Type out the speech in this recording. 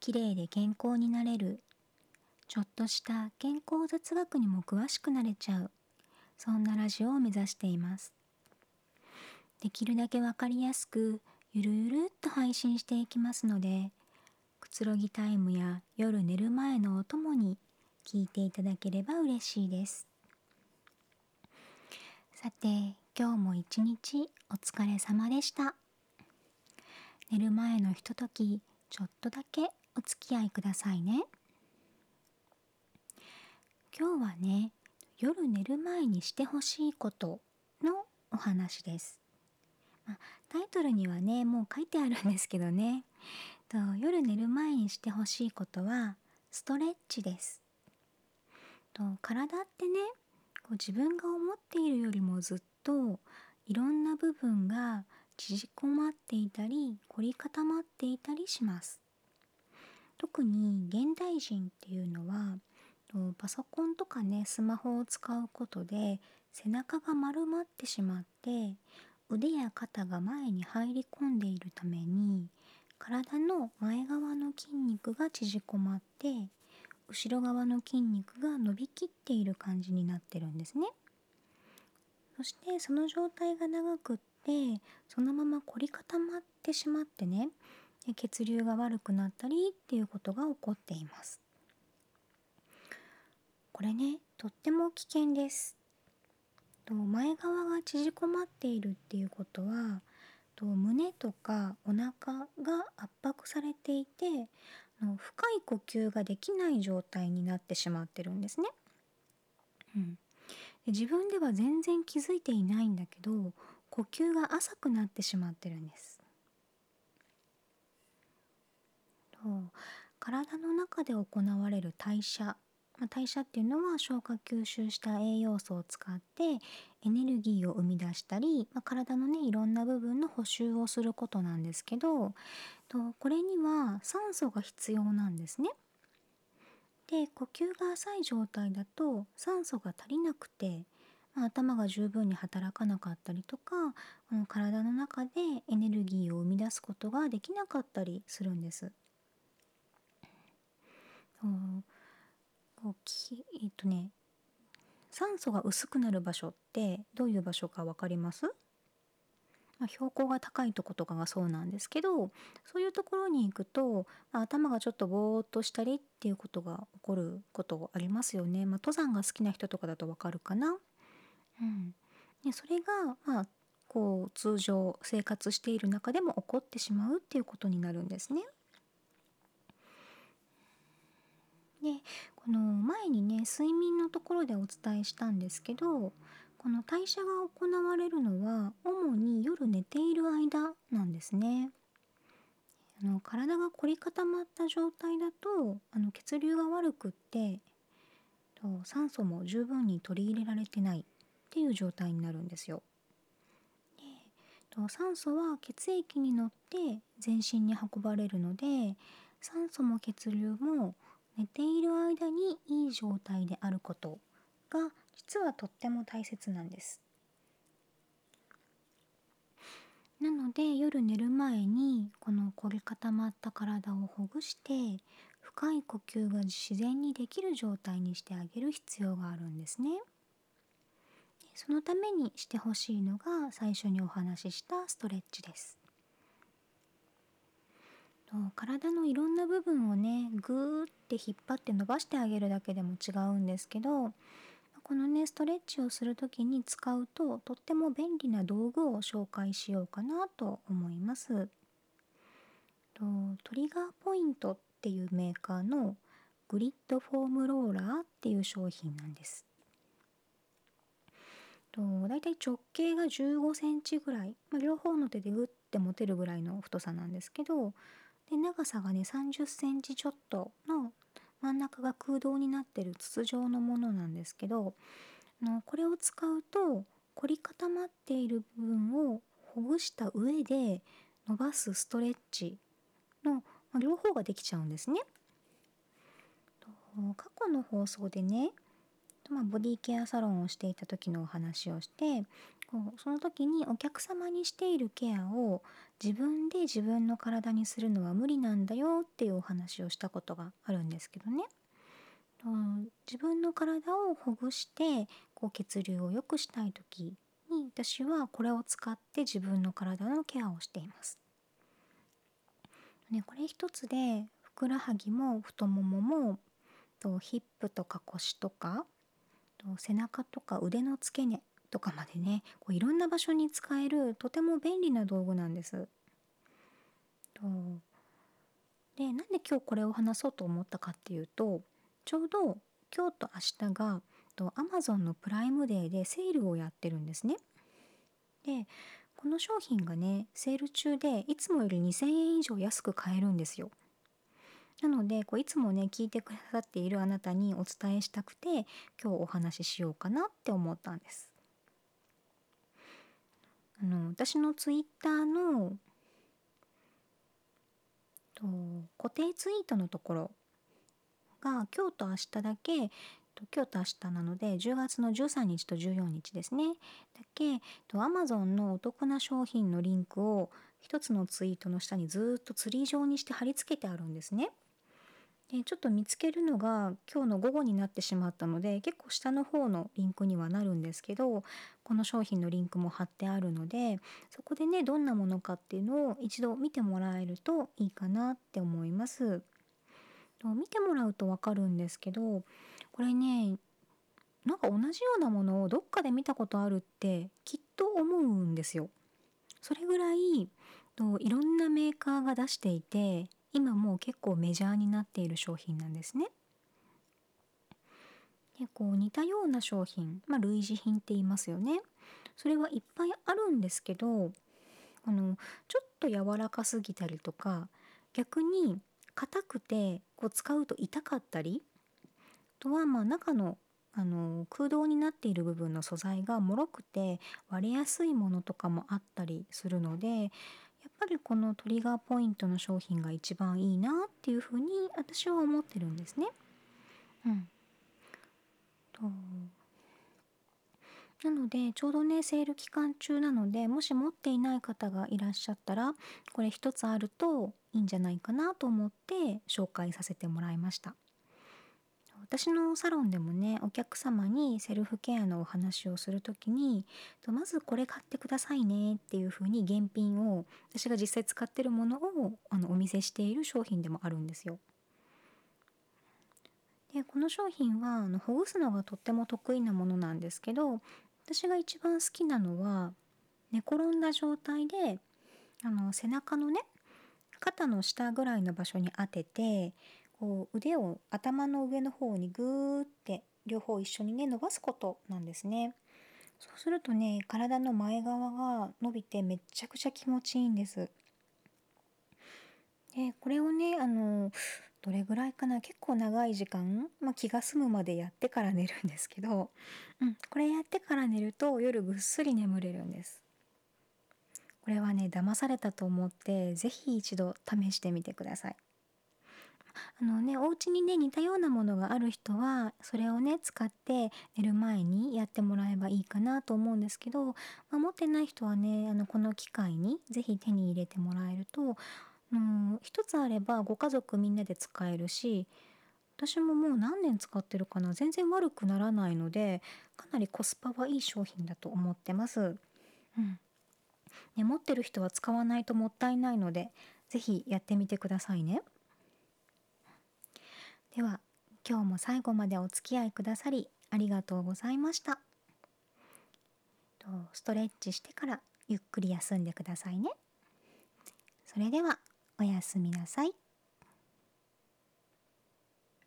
綺麗で健康になれる。ちょっとした健康雑学にも詳しくなれちゃう。そんなラジオを目指しています。できるだけわかりやすくゆるゆるっと配信していきますのでくつろぎタイムや夜寝る前のお供に聞いていただければ嬉しいです。さて今日も一日お疲れ様でした。寝る前のひとときちょっとだけお付き合いくださいね。今日はね夜寝る前にしてほしいことのお話です、まあ、タイトルにはねもう書いてあるんですけどね。と夜寝る前にしてほしいことはストレッチです。と体ってねこう自分が思っているよりもずっといろんな部分が縮こまっていたり凝り固まっていたりします。特に現代人っていうのはパソコンとかねスマホを使うことで背中が丸まってしまって腕や肩が前に入り込んでいるために体の前側の筋肉が縮こまって後ろ側の筋肉が伸びきっている感じになってるんですね。そしてその状態が長くってそのまま凝り固まってしまってね血流が悪くなったりっていうことが起こっていますこれねとっても危険ですと前側が縮こまっているっていうことはと胸とかお腹が圧迫されていての深い呼吸ができない状態になってしまってるんですね。うん、で自分では全然気づいていないんだけど呼吸が浅くなってしまってるんです。体の中で行われる代謝、まあ、代謝っていうのは消化吸収した栄養素を使ってエネルギーを生み出したり、まあ、体のねいろんな部分の補修をすることなんですけどとこれには酸素が必要なんですね。で呼吸が浅い状態だと酸素が足りなくてまあ、頭が十分に働かなかったりとかこの体の中でエネルギーを生み出すことができなかったりするんです。こうきえっとね酸素が薄くなる場所ってどういう場所か分かります？まあ、標高が高いとことかがそうなんですけどそういうところに行くと、まあ、頭がちょっとぼーっとしたりっていうことが起こることありますよね。まあ、登山が好きな人とかだとわかるかな？うん、でそれが、まあ、こう通常生活している中でも起こってしまうっていうことになるんですね。でこの前にね睡眠のところでお伝えしたんですけどこの代謝が行われるのは主に夜寝ている間なんですね。あの体が凝り固まった状態だとあの血流が悪くって酸素も十分に取り入れられてないっていう状態になるんですよ。でと酸素は血液に乗って全身に運ばれるので酸素も血流も寝ている間にいい状態であることが実はとっても大切なんです。なので夜寝る前にこの凝り固まった体をほぐして深い呼吸が自然にできる状態にしてあげる必要があるんですね。そのためにしてほしいのが最初にお話ししたストレッチです。体のいろんな部分をねぐーって引っ張って伸ばしてあげるだけでも違うんですけどこのねストレッチをする時に使うととっても便利な道具を紹介しようかなと思います。とトリガーポイントっていうメーカーのグリッドフォームローラーっていう商品なんです。と大体直径が15センチぐらい、まあ、両方の手でグッて持てるぐらいの太さなんですけどで長さがね30センチちょっとの真ん中が空洞になってる筒状のものなんですけどのこれを使うと凝り固まっている部分をほぐした上で伸ばすストレッチの両方ができちゃうんですね。過去の放送でね、まあ、ボディケアサロンをしていた時のお話をしてこうその時にお客様にしているケアを自分で自分の体にするのは無理なんだよっていうお話をしたことがあるんですけどね。自分の体をほぐしてこう血流を良くしたい時に私はこれを使って自分の体のケアをしています。ね、これ一つでふくらはぎも太もももとヒップとか腰とかと背中とか腕の付け根とかまでねこういろんな場所に使えるとても便利な道具なんです。とでなんで今日これを話そうと思ったかっていうとちょうど今日と明日がと Amazon のプライムデーでセールをやってるんですね。でこの商品がねセール中でいつもより2000円以上安く買えるんですよ。なのでこういつもね聞いてくださっているあなたにお伝えしたくて今日お話ししようかなって思ったんです。あの私のツイッターのと固定ツイートのところが今日と明日だけ今日と明日なので10月の13日と14日ですねだけ Amazon のお得な商品のリンクを一つのツイートの下にずっとツリー状にして貼り付けてあるんですね。でちょっと見つけるのが今日の午後になってしまったので結構下の方のリンクにはなるんですけどこの商品のリンクも貼ってあるのでそこでねどんなものかっていうのを一度見てもらえるといいかなって思います。見てもらうと分かるんですけどこれねなんか同じようなものをどっかで見たことあるってきっと思うんですよ。それぐらいといろんなメーカーが出していて今もう結構メジャーになっている商品なんですね。でこう似たような商品、まあ、類似品って言いますよね。それはいっぱいあるんですけどあのちょっと柔らかすぎたりとか逆に硬くてこう使うと痛かったりあとはまあ中のあの空洞になっている部分の素材が脆くて割れやすいものとかもあったりするのでぱりこのトリガーポイントの商品が一番いいなっていうふうに私は思ってるんですね。うん、となのでちょうどねセール期間中なのでもし持っていない方がいらっしゃったらこれ一つあるといいんじゃないかなと思って紹介させてもらいました。私のサロンでもねお客様にセルフケアのお話をする時にまずこれ買ってくださいねっていうふうに現品を私が実際使ってるものをあのお見せしている商品でもあるんですよ。でこの商品はあのほぐすのがとっても得意なものなんですけど私が一番好きなのは寝転んだ状態であの背中のね肩の下ぐらいの場所に当ててこう腕を頭の上の方にグーって両方一緒にね伸ばすことなんですね。そうするとね体の前側が伸びてめっちゃくちゃ気持ちいいんです。でこれをねあのどれぐらいかな結構長い時間、まあ、気が済むまでやってから寝るんですけど、うん、これやってから寝ると夜ぐっすり眠れるんです。これはね騙されたと思って是非一度試してみてください。あのねお家にね似たようなものがある人はそれをね使って寝る前にやってもらえばいいかなと思うんですけど、まあ、持ってない人はねあのこの機会に是非手に入れてもらえるとうん一つあればご家族みんなで使えるし私ももう何年使ってるかな全然悪くならないのでかなりコスパはいい商品だと思ってます。うんね、持ってる人は使わないともったいないので是非やってみてくださいね。では今日も最後までお付き合いくださりありがとうございました。ストレッチしてからゆっくり休んでくださいね。それではおやすみなさい。